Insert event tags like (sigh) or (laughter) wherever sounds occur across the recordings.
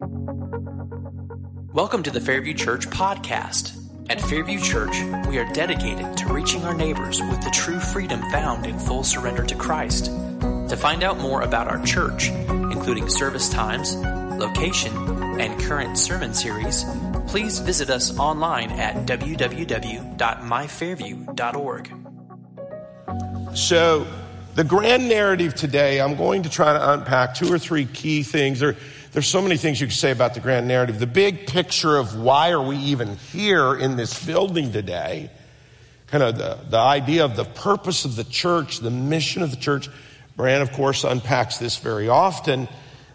Welcome to the Fairview Church podcast. At Fairview Church, we are dedicated to reaching our neighbors with the true freedom found in full surrender to Christ. To find out more about our church, including service times, location, and current sermon series, please visit us online at www.myfairview.org. So, the grand narrative today, I'm going to try to unpack two or three key things. There, there's so many things you can say about the grand narrative. The big picture of why are we even here in this building today, kind of the, the idea of the purpose of the church, the mission of the church. Brant, of course, unpacks this very often.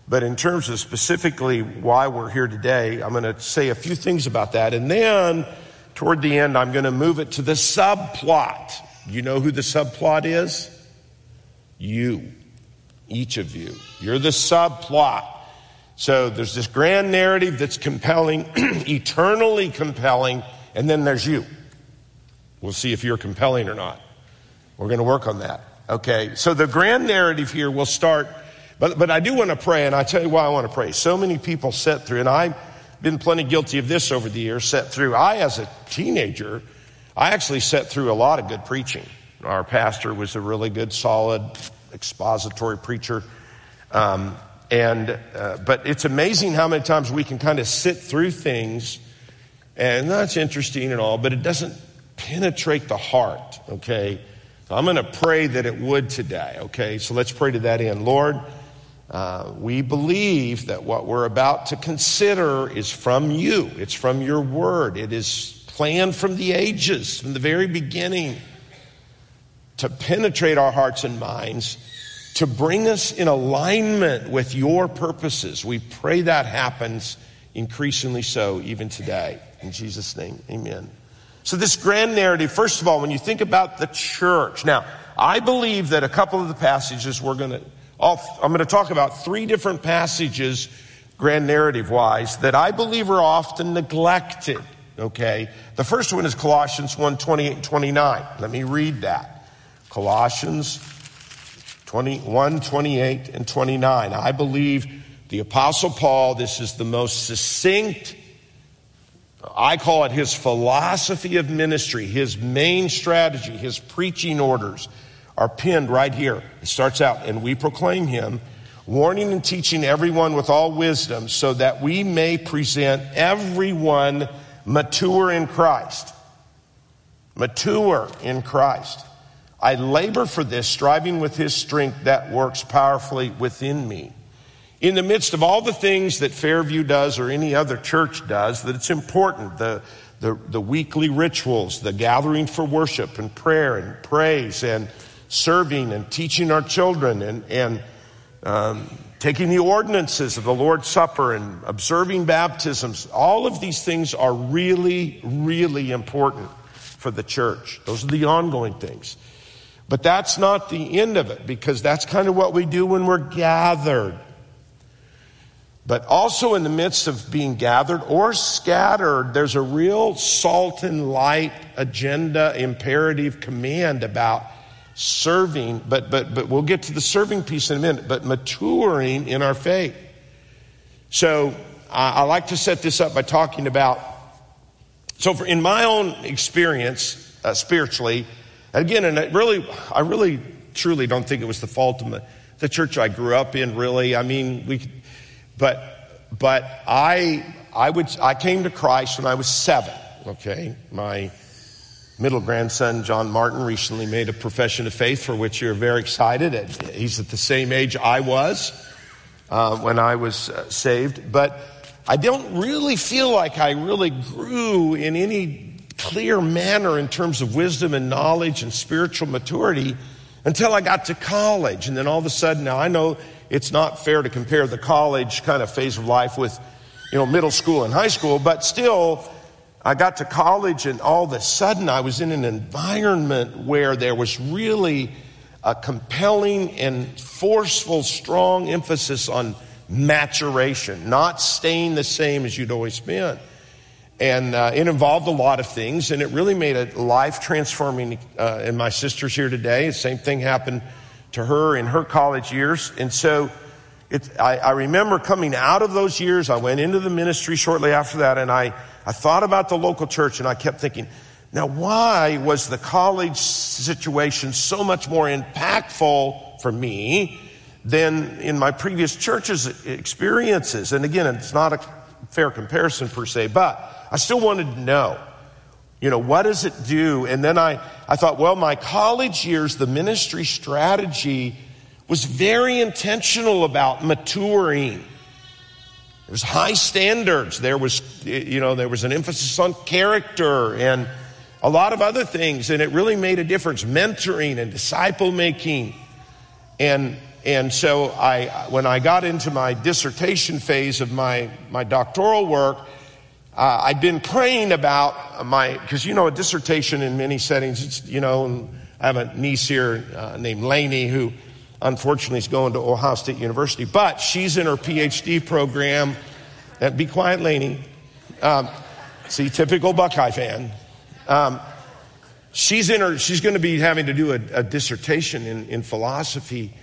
But in terms of specifically why we're here today, I'm going to say a few things about that. And then toward the end, I'm going to move it to the subplot. You know who the subplot is? You. Each of you. You're the subplot. So there's this grand narrative that's compelling, (clears throat) eternally compelling, and then there's you. We'll see if you're compelling or not. We're going to work on that. Okay. So the grand narrative here will start, but, but I do want to pray, and I tell you why I want to pray. So many people set through, and I've been plenty guilty of this over the years, set through. I, as a teenager, I actually set through a lot of good preaching. Our pastor was a really good, solid, expository preacher. Um, and, uh, but it's amazing how many times we can kind of sit through things and that's interesting and all, but it doesn't penetrate the heart, okay? So I'm going to pray that it would today, okay? So let's pray to that end. Lord, uh, we believe that what we're about to consider is from you. It's from your word. It is planned from the ages, from the very beginning, to penetrate our hearts and minds to bring us in alignment with your purposes. We pray that happens increasingly so even today. In Jesus' name, amen. So, this grand narrative, first of all, when you think about the church, now, I believe that a couple of the passages we're going to, I'm going to talk about three different passages, grand narrative wise, that I believe are often neglected. Okay. The first one is Colossians 1 28 and 29. Let me read that. Colossians 21, 28, and 29. I believe the Apostle Paul, this is the most succinct, I call it his philosophy of ministry, his main strategy, his preaching orders are pinned right here. It starts out, and we proclaim him, warning and teaching everyone with all wisdom, so that we may present everyone mature in Christ. Mature in Christ. I labor for this, striving with his strength that works powerfully within me. In the midst of all the things that Fairview does or any other church does, that it's important, the, the, the weekly rituals, the gathering for worship and prayer and praise and serving and teaching our children and, and um, taking the ordinances of the Lord's Supper and observing baptisms, all of these things are really, really important for the church. Those are the ongoing things. But that's not the end of it because that's kind of what we do when we're gathered. But also in the midst of being gathered or scattered, there's a real salt and light agenda, imperative command about serving, but, but, but we'll get to the serving piece in a minute, but maturing in our faith. So I, I like to set this up by talking about, so for, in my own experience, uh, spiritually, Again, and I really, I really, truly don't think it was the fault of the, the church I grew up in. Really, I mean, we, but, but I, I would, I came to Christ when I was seven. Okay, my middle grandson John Martin recently made a profession of faith for which you're very excited. He's at the same age I was uh, when I was uh, saved, but I don't really feel like I really grew in any clear manner in terms of wisdom and knowledge and spiritual maturity until I got to college. And then all of a sudden, now I know it's not fair to compare the college kind of phase of life with, you know, middle school and high school, but still, I got to college and all of a sudden I was in an environment where there was really a compelling and forceful, strong emphasis on maturation, not staying the same as you'd always been. And uh, it involved a lot of things, and it really made a life transforming. Uh, and my sister's here today. The same thing happened to her in her college years. And so it, I, I remember coming out of those years, I went into the ministry shortly after that, and I, I thought about the local church, and I kept thinking, now why was the college situation so much more impactful for me than in my previous church's experiences? And again, it's not a fair comparison per se, but I still wanted to know, you know, what does it do? And then I, I thought, well, my college years, the ministry strategy was very intentional about maturing. There was high standards. There was, you know, there was an emphasis on character and a lot of other things, and it really made a difference. Mentoring and disciple making. And, and so I, when I got into my dissertation phase of my, my doctoral work, uh, I'd been praying about my, because you know, a dissertation in many settings, you know, I have a niece here uh, named Lainey who unfortunately is going to Ohio State University, but she's in her PhD program. Uh, be quiet, Lainey. Um, see, typical Buckeye fan. Um, she's in her, she's going to be having to do a, a dissertation in, in philosophy.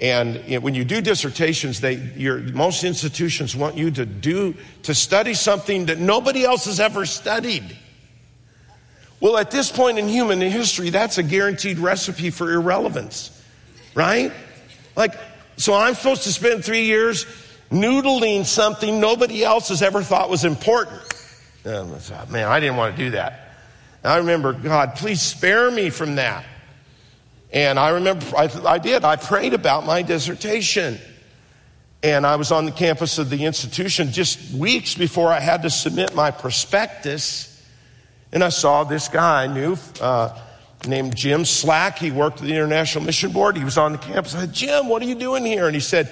And you know, when you do dissertations, they, your, most institutions want you to do, to study something that nobody else has ever studied. Well, at this point in human history, that's a guaranteed recipe for irrelevance, right? Like, so I'm supposed to spend three years noodling something nobody else has ever thought was important. man, I didn't want to do that. I remember, God, please spare me from that. And I remember, I, I did. I prayed about my dissertation. And I was on the campus of the institution just weeks before I had to submit my prospectus. And I saw this guy I knew, uh, named Jim Slack. He worked at the International Mission Board. He was on the campus. I said, Jim, what are you doing here? And he said,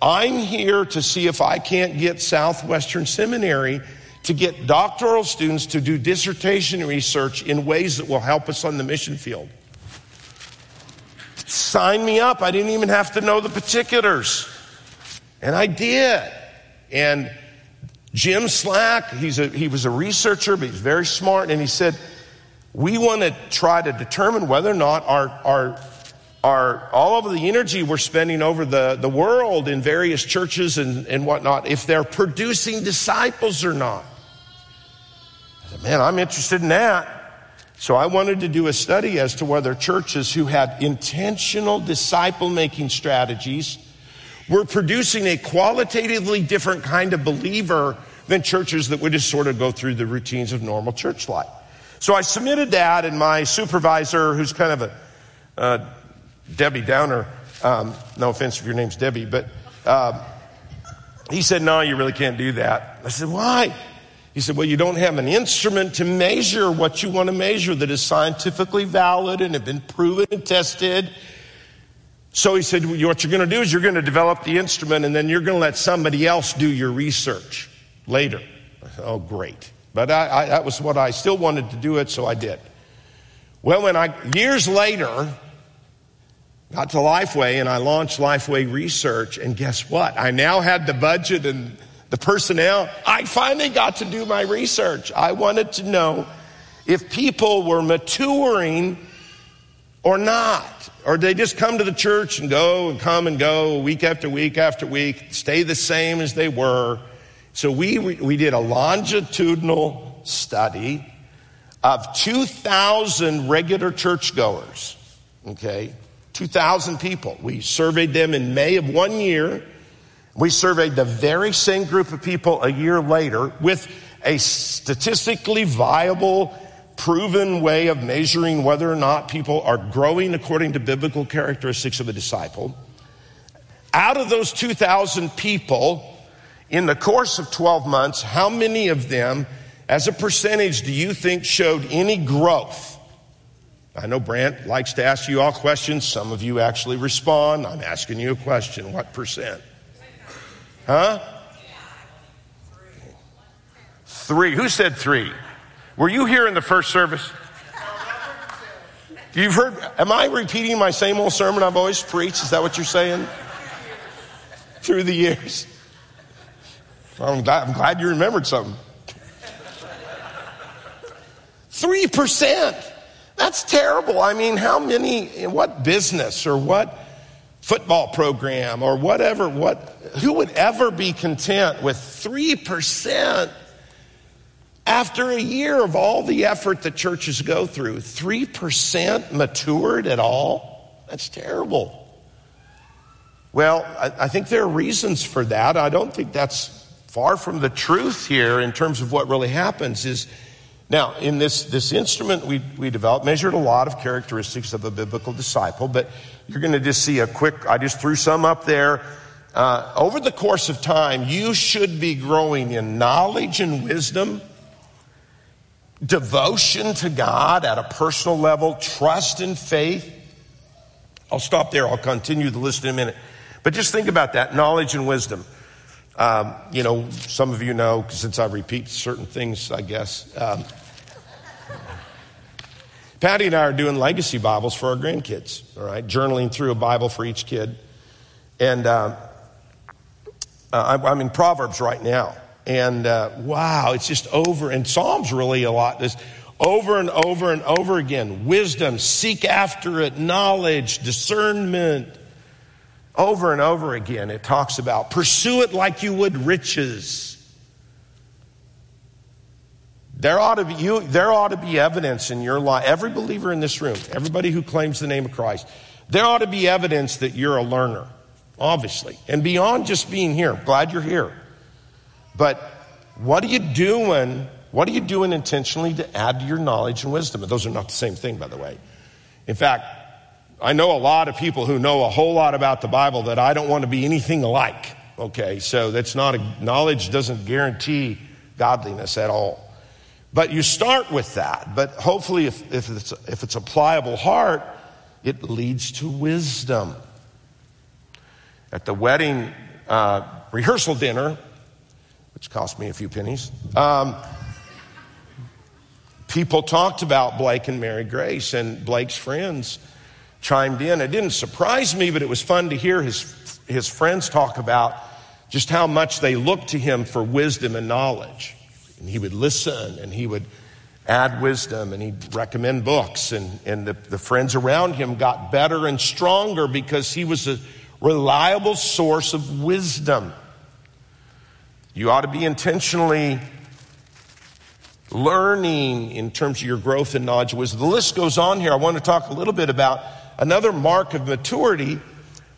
I'm here to see if I can't get Southwestern Seminary to get doctoral students to do dissertation research in ways that will help us on the mission field. Sign me up. I didn't even have to know the particulars. And I did. And Jim Slack, he's a, he was a researcher, but he's very smart. And he said, we want to try to determine whether or not our, our, our, all of the energy we're spending over the, the world in various churches and, and whatnot, if they're producing disciples or not I said, man, I'm interested in that. So I wanted to do a study as to whether churches who had intentional disciple making strategies were producing a qualitatively different kind of believer than churches that would just sort of go through the routines of normal church life. So I submitted that, and my supervisor, who's kind of a uh, Debbie Downer, um, no offense if your name's Debbie, but uh, he said, No, you really can't do that. I said, Why? He said, Well, you don't have an instrument to measure what you want to measure that is scientifically valid and have been proven and tested. So he said, well, What you're going to do is you're going to develop the instrument and then you're going to let somebody else do your research later. Oh, great. But I, I, that was what I still wanted to do it, so I did. Well, when I, years later, got to Lifeway and I launched Lifeway Research, and guess what? I now had the budget and the personnel, I finally got to do my research. I wanted to know if people were maturing or not. Or they just come to the church and go and come and go week after week after week, stay the same as they were. So we, we did a longitudinal study of 2,000 regular churchgoers. Okay? 2,000 people. We surveyed them in May of one year. We surveyed the very same group of people a year later with a statistically viable, proven way of measuring whether or not people are growing according to biblical characteristics of a disciple. Out of those 2,000 people, in the course of 12 months, how many of them, as a percentage, do you think showed any growth? I know Brant likes to ask you all questions. Some of you actually respond. I'm asking you a question. What percent? Huh? Three. Who said three? Were you here in the first service? You've heard, am I repeating my same old sermon I've always preached? Is that what you're saying? Through the years. I'm glad, I'm glad you remembered something. 3%. That's terrible. I mean, how many, what business or what football program or whatever, what, who would ever be content with 3% after a year of all the effort that churches go through? 3% matured at all? That's terrible. Well, I, I think there are reasons for that. I don't think that's far from the truth here in terms of what really happens is now in this, this instrument we, we developed measured a lot of characteristics of a biblical disciple but you're going to just see a quick i just threw some up there. Uh, over the course of time you should be growing in knowledge and wisdom devotion to god at a personal level trust and faith. I'll stop there. I'll continue the list in a minute. But just think about that knowledge and wisdom um, you know, some of you know, since I repeat certain things, I guess. Um, Patty and I are doing legacy Bibles for our grandkids, all right? Journaling through a Bible for each kid. And uh, uh, I'm in Proverbs right now. And uh, wow, it's just over, and Psalms really a lot. This over and over and over again. Wisdom, seek after it, knowledge, discernment over and over again, it talks about pursue it like you would riches. There ought to be, you, there ought to be evidence in your life. Every believer in this room, everybody who claims the name of Christ, there ought to be evidence that you're a learner, obviously. And beyond just being here, glad you're here. But what are you doing? What are you doing intentionally to add to your knowledge and wisdom? And those are not the same thing, by the way. In fact, I know a lot of people who know a whole lot about the Bible that I don't want to be anything like. Okay, so that's not a, knowledge doesn't guarantee godliness at all. But you start with that. But hopefully, if, if, it's, if it's a pliable heart, it leads to wisdom. At the wedding uh, rehearsal dinner, which cost me a few pennies, um, people talked about Blake and Mary Grace, and Blake's friends chimed in. It didn't surprise me, but it was fun to hear his, his friends talk about just how much they looked to him for wisdom and knowledge. And he would listen and he would add wisdom and he'd recommend books. And, and the, the friends around him got better and stronger because he was a reliable source of wisdom. You ought to be intentionally learning in terms of your growth in knowledge and wisdom. The list goes on here. I want to talk a little bit about another mark of maturity.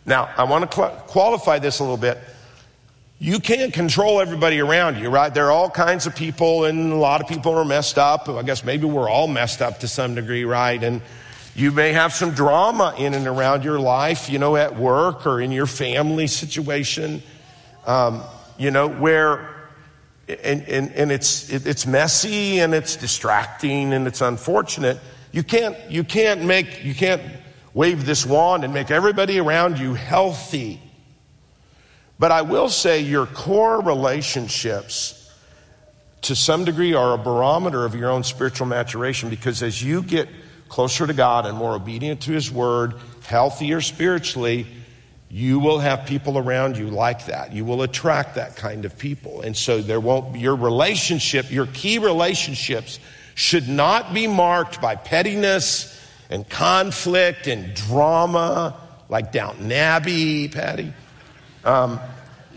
Now, I want to qualify this a little bit. You can't control everybody around you, right? There are all kinds of people, and a lot of people are messed up. I guess maybe we're all messed up to some degree, right? And you may have some drama in and around your life, you know, at work or in your family situation, um, you know, where and, and, and it's, it, it's messy and it's distracting and it's unfortunate. You can't, you can't make, you can't wave this wand and make everybody around you healthy. But I will say your core relationships to some degree are a barometer of your own spiritual maturation because as you get closer to God and more obedient to His Word, healthier spiritually, you will have people around you like that. You will attract that kind of people. And so there won't be your relationship, your key relationships should not be marked by pettiness and conflict and drama, like Downton Abbey, Patty. Um,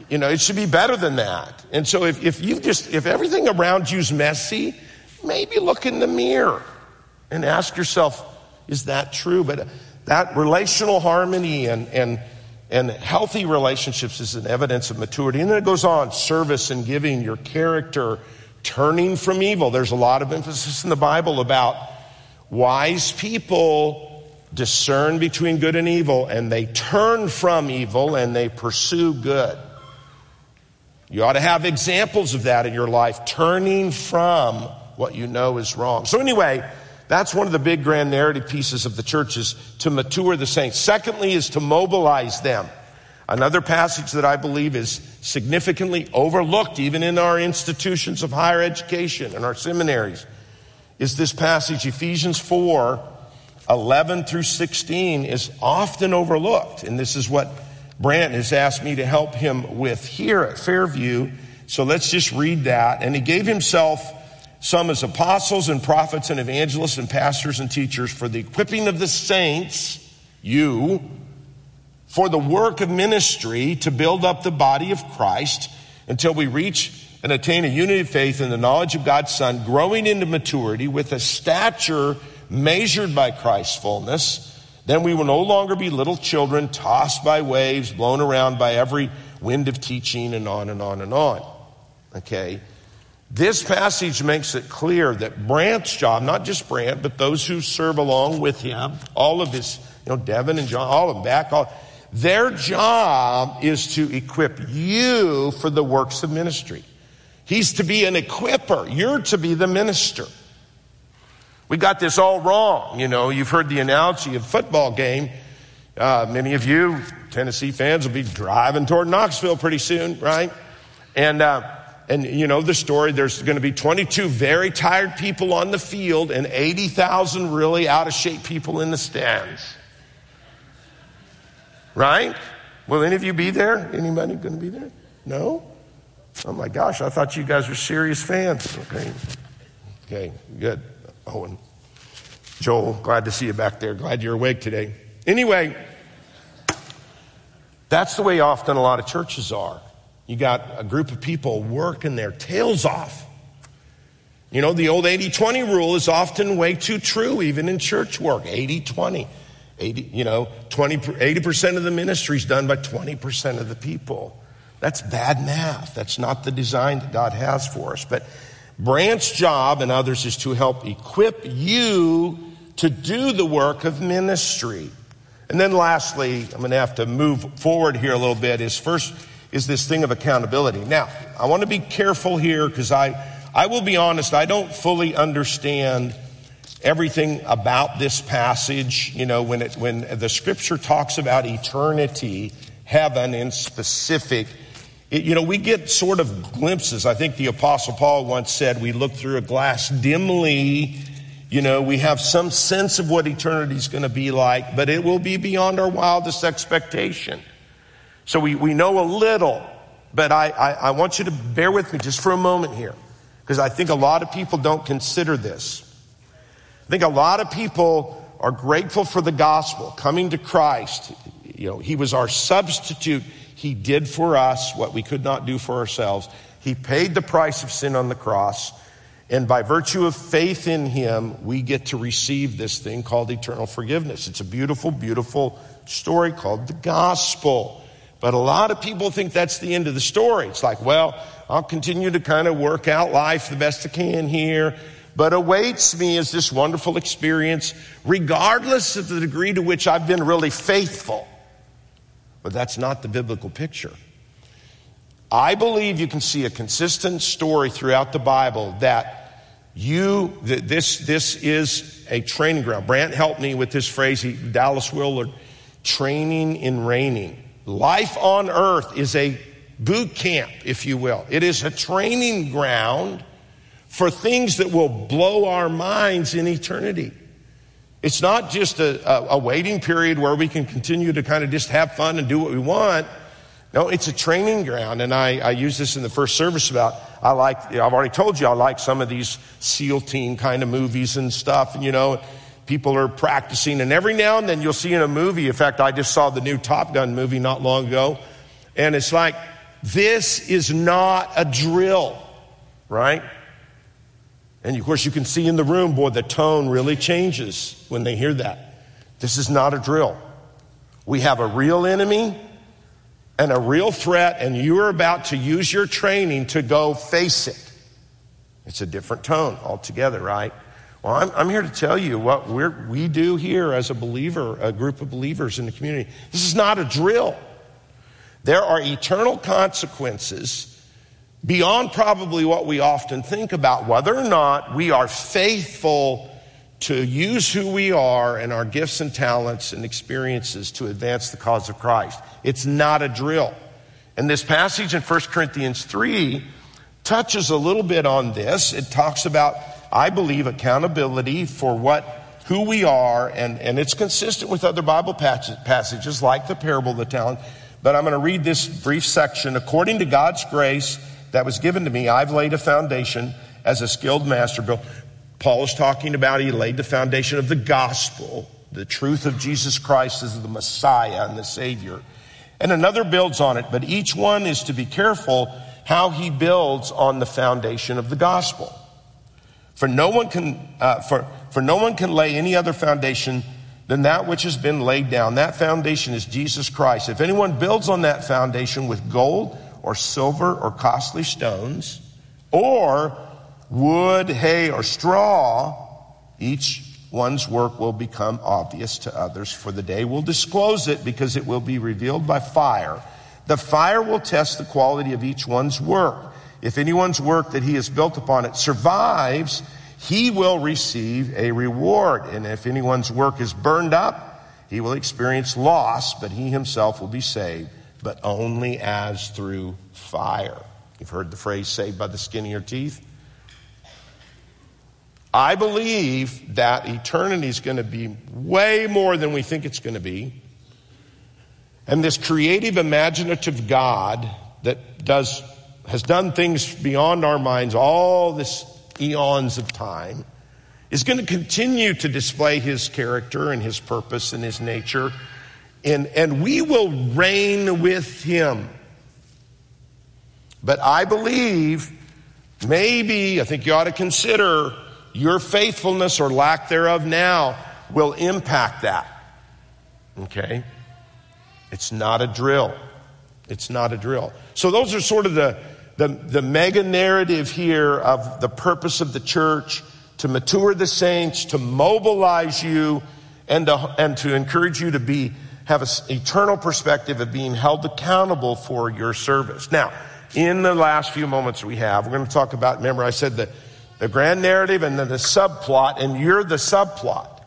you know, it should be better than that. And so if, if you just, if everything around you's messy, maybe look in the mirror and ask yourself, is that true? But that relational harmony and, and, and healthy relationships is an evidence of maturity. And then it goes on service and giving, your character, turning from evil. There's a lot of emphasis in the Bible about Wise people discern between good and evil and they turn from evil and they pursue good. You ought to have examples of that in your life, turning from what you know is wrong. So anyway, that's one of the big grand narrative pieces of the church is to mature the saints. Secondly is to mobilize them. Another passage that I believe is significantly overlooked even in our institutions of higher education and our seminaries is this passage, Ephesians 4 11 through 16, is often overlooked. And this is what Brant has asked me to help him with here at Fairview. So let's just read that. And he gave himself some as apostles and prophets and evangelists and pastors and teachers for the equipping of the saints, you, for the work of ministry to build up the body of Christ until we reach and attain a unity of faith in the knowledge of God's Son, growing into maturity with a stature measured by Christ's fullness. Then we will no longer be little children tossed by waves, blown around by every wind of teaching, and on and on and on. Okay? This passage makes it clear that Brant's job, not just Brant, but those who serve along with him, all of his, you know, Devin and John, all of them back, all, their job is to equip you for the works of ministry. He's to be an equiper. You're to be the minister. We got this all wrong. You know, you've heard the analogy of football game. Uh, many of you Tennessee fans will be driving toward Knoxville pretty soon, right? And, uh, and you know the story. There's going to be 22 very tired people on the field and 80,000 really out of shape people in the stands. Right? Will any of you be there? Anybody going to be there? No? Oh my gosh, I thought you guys were serious fans. Okay. Okay, good. Oh, Owen. Joel, glad to see you back there. Glad you're awake today. Anyway, that's the way often a lot of churches are. You got a group of people working their tails off. You know, the old 80 20 rule is often way too true, even in church work 80 20. 80, you know, 20, 80% of the ministry is done by 20% of the people. That's bad math. That's not the design that God has for us. But Brant's job and others is to help equip you to do the work of ministry. And then lastly, I'm going to have to move forward here a little bit is first is this thing of accountability. Now, I want to be careful here because I, I will be honest, I don't fully understand everything about this passage. You know, when it, when the scripture talks about eternity, heaven in specific, it, you know, we get sort of glimpses. I think the apostle Paul once said, we look through a glass dimly you know, we have some sense of what eternity is going to be like, but it will be beyond our wildest expectation. So we, we know a little, but I, I, I want you to bear with me just for a moment here, because I think a lot of people don't consider this. I think a lot of people are grateful for the gospel, coming to Christ. You know, He was our substitute. He did for us what we could not do for ourselves. He paid the price of sin on the cross. And by virtue of faith in him, we get to receive this thing called eternal forgiveness. It's a beautiful, beautiful story called the gospel. But a lot of people think that's the end of the story. It's like, well, I'll continue to kind of work out life the best I can here. But awaits me is this wonderful experience, regardless of the degree to which I've been really faithful. But that's not the biblical picture. I believe you can see a consistent story throughout the Bible that you, this, this is a training ground. Brant helped me with this phrase, he, Dallas Willard, training in reigning. Life on earth is a boot camp, if you will. It is a training ground for things that will blow our minds in eternity. It's not just a, a, waiting period where we can continue to kind of just have fun and do what we want. No, it's a training ground. And I, I use this in the first service about I like, I've already told you, I like some of these SEAL team kind of movies and stuff. And, you know, people are practicing. And every now and then you'll see in a movie, in fact, I just saw the new Top Gun movie not long ago. And it's like, this is not a drill, right? And of course, you can see in the room, boy, the tone really changes when they hear that. This is not a drill. We have a real enemy and a real threat, and you are about to use your training to go face it. It's a different tone altogether, right? Well, I'm, I'm here to tell you what we we do here as a believer, a group of believers in the community. This is not a drill. There are eternal consequences beyond probably what we often think about whether or not we are faithful to use who we are and our gifts and talents and experiences to advance the cause of Christ. It's not a drill. And this passage in 1 Corinthians 3 touches a little bit on this. It talks about, I believe, accountability for what, who we are, and, and it's consistent with other Bible passages like the parable of the talent. But I'm going to read this brief section. According to God's grace that was given to me, I've laid a foundation as a skilled master builder. Paul is talking about he laid the foundation of the gospel, the truth of Jesus Christ as the Messiah and the Savior. And another builds on it, but each one is to be careful how he builds on the foundation of the gospel. For no one can, uh, for, for no one can lay any other foundation than that which has been laid down. That foundation is Jesus Christ. If anyone builds on that foundation with gold or silver or costly stones, or wood, hay, or straw, each one's work will become obvious to others, for the day will disclose it because it will be revealed by fire. The fire will test the quality of each one's work. If anyone's work that he has built upon it survives, he will receive a reward. And if anyone's work is burned up, he will experience loss, but he himself will be saved, but only as through fire. You've heard the phrase saved by the skin of your teeth. I believe that eternity is going to be way more than we think it's going to be. And this creative, imaginative God that does, has done things beyond our minds all this eons of time is going to continue to display his character and his purpose and his nature. And, and we will reign with him. But I believe maybe, I think you ought to consider your faithfulness or lack thereof now will impact that. Okay? It's not a drill. It's not a drill. So those are sort of the, the, the mega narrative here of the purpose of the church to mature the saints, to mobilize you, and to, and to encourage you to be, have an eternal perspective of being held accountable for your service. Now, in the last few moments we have, we're going to talk about, remember I said the, the grand narrative and then the subplot, and you're the subplot.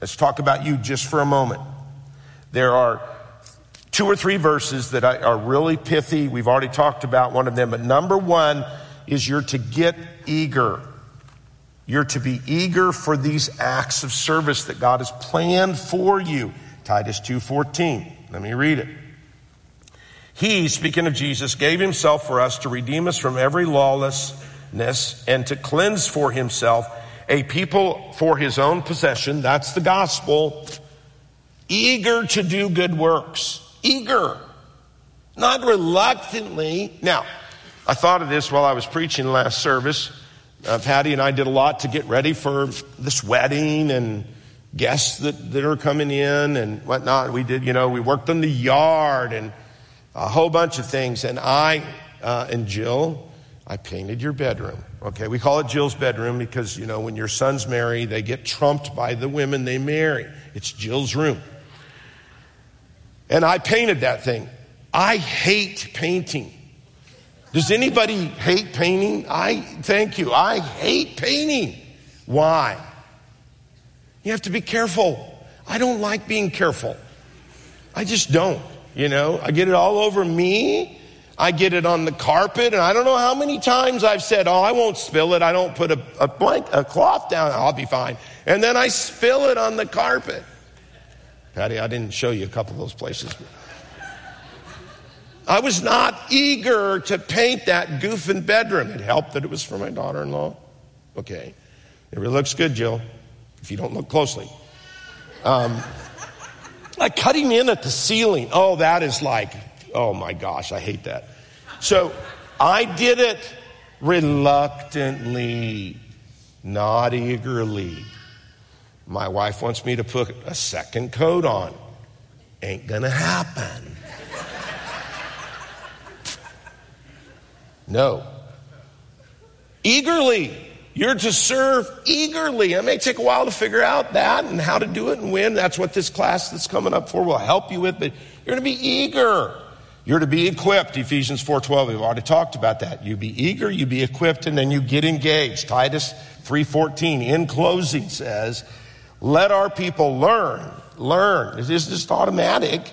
Let's talk about you just for a moment. There are two or three verses that are really pithy. We've already talked about one of them, but number one is you're to get eager. You're to be eager for these acts of service that God has planned for you. Titus 2:14. Let me read it. He, speaking of Jesus, gave himself for us to redeem us from every lawlessness and to cleanse for himself a people for his own possession. That's the gospel. Eager to do good works. Eager. Not reluctantly. Now, I thought of this while I was preaching last service. Uh, Patty and I did a lot to get ready for this wedding and guests that, that are coming in and whatnot. We did, you know, we worked on the yard and a whole bunch of things. And I uh, and Jill, I painted your bedroom. Okay, we call it Jill's bedroom because, you know, when your sons marry, they get trumped by the women they marry. It's Jill's room. And I painted that thing. I hate painting. Does anybody hate painting? I thank you. I hate painting. Why? You have to be careful. I don't like being careful. I just don't. You know, I get it all over me. I get it on the carpet, and I don't know how many times I've said, "Oh, I won't spill it. I don't put a, a blank a cloth down. I'll be fine." And then I spill it on the carpet. Patty, I didn't show you a couple of those places. I was not eager to paint that goofing bedroom. It helped that it was for my daughter-in-law. Okay, it really looks good, Jill. If you don't look closely. Um, like cutting in at the ceiling. Oh, that is like, oh my gosh, I hate that. So I did it reluctantly, not eagerly. My wife wants me to put a second coat on. Ain't gonna happen. No. Eagerly. You're to serve eagerly. It may take a while to figure out that and how to do it and when. That's what this class that's coming up for will help you with, but you're to be eager. You're to be equipped. Ephesians 4:12. We've already talked about that. You be eager, you be equipped, and then you get engaged. Titus 3:14 in closing says, "Let our people learn. Learn. It is just automatic.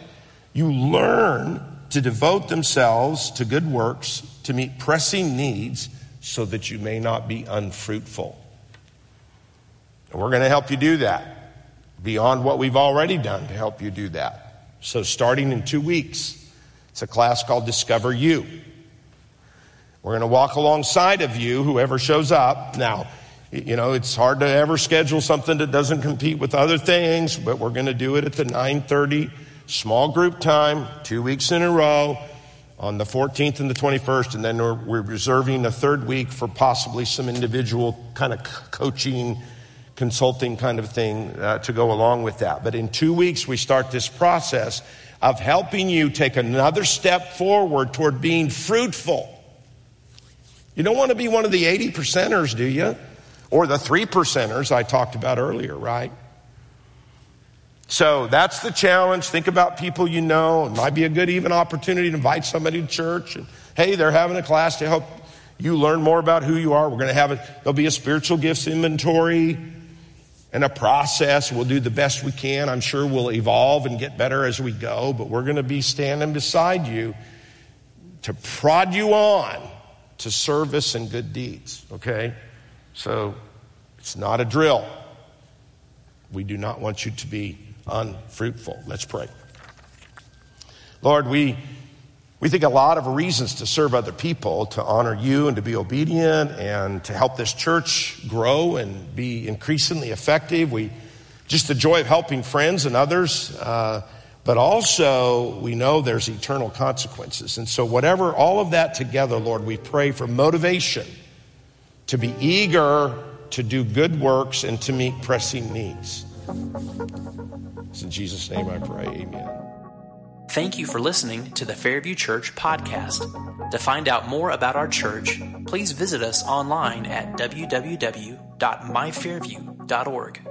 You learn to devote themselves to good works, to meet pressing needs." So that you may not be unfruitful. And we're going to help you do that beyond what we've already done to help you do that. So, starting in two weeks, it's a class called Discover You. We're going to walk alongside of you, whoever shows up. Now, You know, it's hard to ever schedule something that doesn't compete with other things, but we're going to do it at the 930 small group time, two weeks in a row on the 14th and the 21st, and then we're, we're reserving a third week for possibly some individual kind of coaching, consulting kind of thing uh, to go along with that. But in two weeks, we start this process of helping you take another step forward toward being fruitful. You don't want to be one of the 80 percenters, do you? Or the three percenters I talked about earlier, right? So that's the challenge. Think about people you know. It might be a good even opportunity to invite somebody to church. And hey, they're having a class to help you learn more about who you are. We're going to have it. There'll be a spiritual gifts inventory and a process. We'll do the best we can. I'm sure we'll evolve and get better as we go, but we're going to be standing beside you to prod you on to service and good deeds. Okay? So it's not a drill. We do not want you to be unfruitful. Let's pray. Lord, we, we think a lot of reasons to serve other people, to honor you and to be obedient and to help this church grow and be increasingly effective. We just the joy of helping friends and others, uh, but also we know there's eternal consequences. And so, whatever, all of that together, Lord, we pray for motivation to be eager to do good works and to meet pressing needs. It's in Jesus' name I pray. Amen. Thank you for listening to the Fairview Church podcast. To find out more about our church, please visit us online at www.myfairview.org.